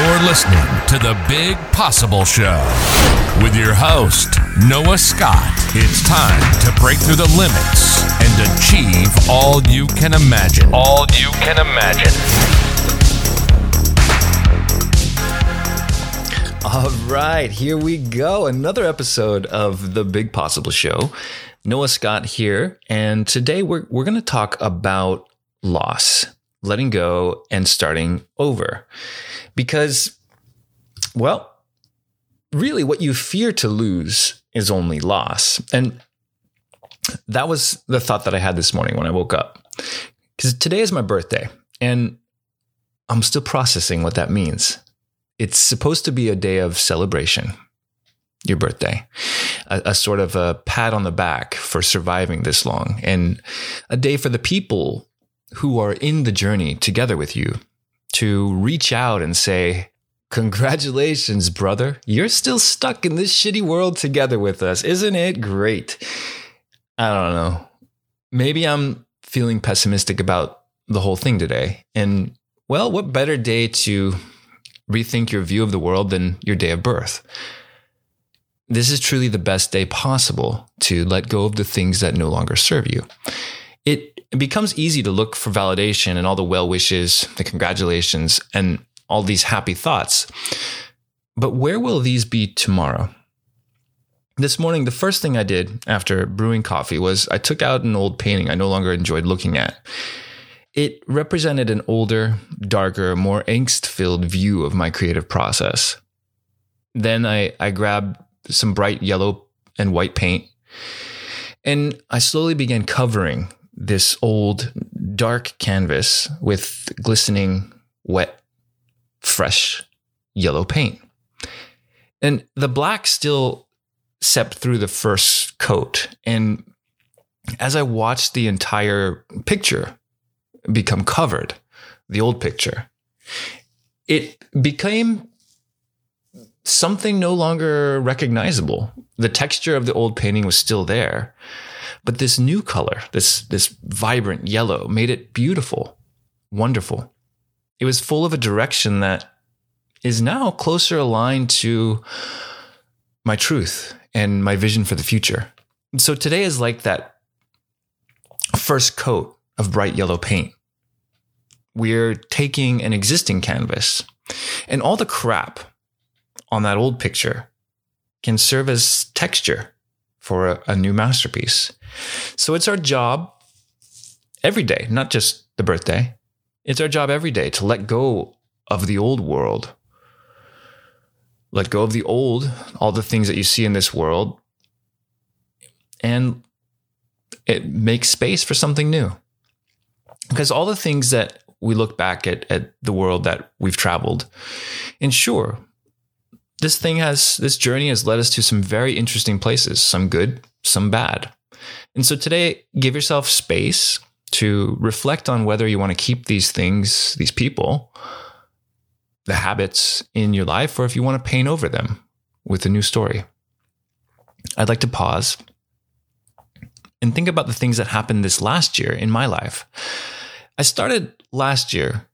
You're listening to The Big Possible Show with your host, Noah Scott. It's time to break through the limits and achieve all you can imagine. All you can imagine. All right, here we go. Another episode of The Big Possible Show. Noah Scott here. And today we're, we're going to talk about loss, letting go, and starting over. Because, well, really what you fear to lose is only loss. And that was the thought that I had this morning when I woke up. Because today is my birthday, and I'm still processing what that means. It's supposed to be a day of celebration, your birthday, a, a, sort of a pat on the back for surviving this long, and a day for the people who are in the journey together with you to reach out and say, Congratulations, brother. You're still stuck in this shitty world together with us. Isn't it great? I don't know. Maybe I'm feeling pessimistic about the whole thing today. And well, what better day to rethink your view of the world than your day of birth? This is truly the best day possible to let go of the things that no longer serve you. It, becomes easy to look for validation and all the well wishes, the congratulations, and all these happy thoughts. But where will these be tomorrow? This morning, the first thing I did after brewing coffee was I took out an old painting I no longer enjoyed looking at. It represented an older, darker, more angst filled view of my creative process. Then I, I grabbed some bright yellow and white paint and I slowly began covering this old, dark canvas with glistening, wet fresh yellow paint. And the black still seeped through the first coat. And as I watched the entire picture become covered, the old picture, it became something no longer recognizable. The texture of the old painting was still there, but this new color, this, this vibrant yellow, made it beautiful, wonderful it was full of a direction that is now closer aligned to my truth and my vision for the future. So today is like that first coat of bright yellow paint. We're taking an existing canvas and all the crap on that old picture can serve as texture for a, a new masterpiece. So it's our job every day, not just the birthday, it's our job every day to let go of the old world. Let go of the old, all the things that you see in this world, and it makes space for something new. Because all the things that we look back at, at the world that we've traveled, and sure, this thing has, this journey has led us to some very interesting places, some good, some bad. And so today, give yourself space to reflect on whether you want to keep these things, these people, the habits in your life, or if you want to paint over them with a new story. I'd like to pause and think about the things that happened this last year in my life. I started last year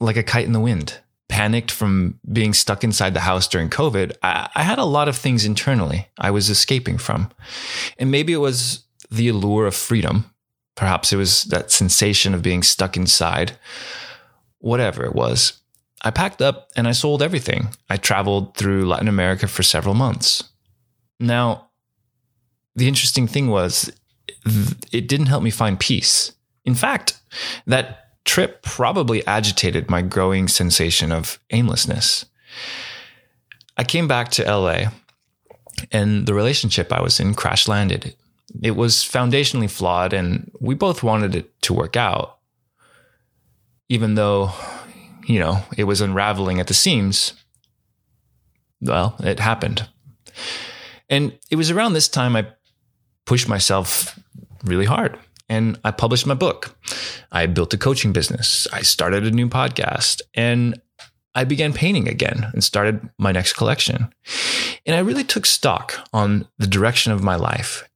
like a kite in the wind, panicked from being stuck inside the house during COVID. I, I had a lot of things internally I was escaping from. And maybe it was the allure of freedom Perhaps it was that sensation of being stuck inside. Whatever it was. I packed up and I sold everything. I traveled through Latin America for several months. Now, the interesting thing was, it didn't help me find peace. In fact, that trip probably agitated my growing sensation of aimlessness. I came back to LA and the relationship I was in crash landed. It was foundationally flawed, and we both wanted it to work out. Even though, you know, it was unraveling at the seams, well, it happened. And it was around this time I pushed myself really hard and I published my book. I built a coaching business. I started a new podcast and I began painting again and started my next collection. And I really took stock on the direction of my life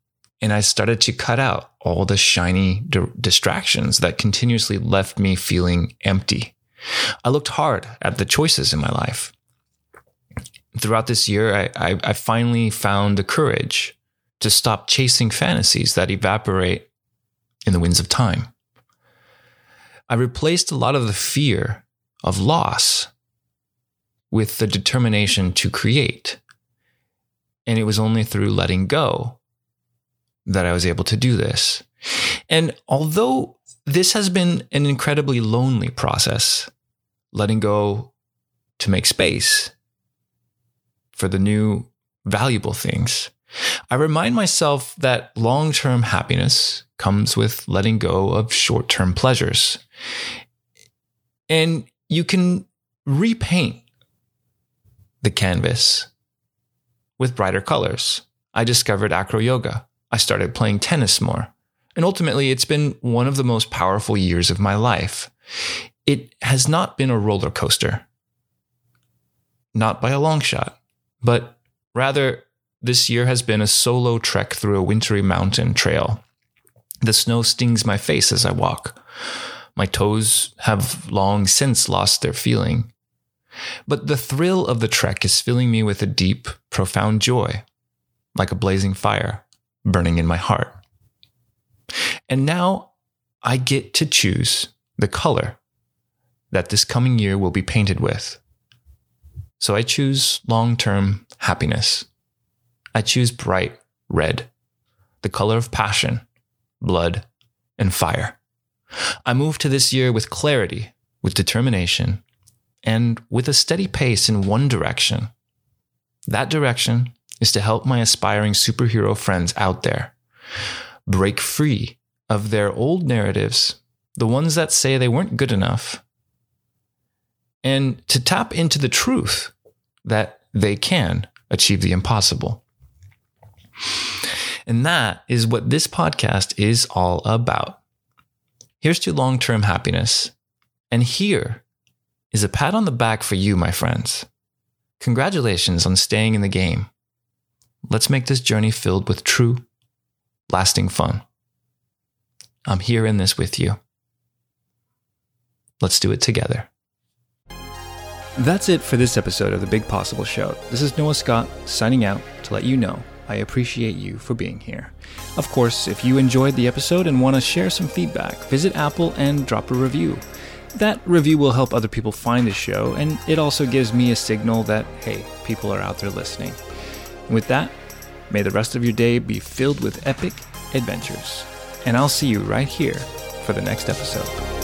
and I started to cut out all the shiny di- distractions that continuously left me feeling empty. I looked hard at the choices in my life. Throughout this year, I, I, I finally found the courage to stop chasing fantasies that evaporate in the winds of time. I replaced a lot of the fear of loss with the determination to create. And it was only through letting go that I was able to do this. And although this has been an incredibly lonely process, letting go to make space for the new valuable things, I remind myself that long term happiness comes with letting go of short term pleasures. And you can repaint the canvas with brighter colors. I discovered acro yoga. I started playing tennis more. And ultimately, it's been one of the most powerful years of my life. It has not been a roller coaster, not by a long shot, but rather, this year has been a solo trek through a wintry mountain trail. The snow stings my face as I walk. My toes have long since lost their feeling. But the thrill of the trek is filling me with a deep, profound joy, like a blazing fire burning in my heart. And now I get to choose the color that this coming year will be painted with. So I choose long term happiness. I choose bright red, the color of passion, blood, and fire. I move to this year with clarity, with determination, and with a steady pace in one direction. That direction is to help my aspiring superhero friends out there break free of their old narratives, the ones that say they weren't good enough, and to tap into the truth that they can achieve the impossible. And that is what this podcast is all about. Here's to long term happiness. And here is a pat on the back for you, my friends. Congratulations on staying in the game. Let's make this journey filled with true, lasting fun. I'm here in this with you. Let's do it together. That's it for this episode of The Big Possible Show. This is Noah Scott signing out to let you know I appreciate you for being here. Of course, if you enjoyed the episode and want to share some feedback, visit Apple and drop a review. That review will help other people find the show, and it also gives me a signal that, hey, people are out there listening. With that, may the rest of your day be filled with epic adventures. And I'll see you right here for the next episode.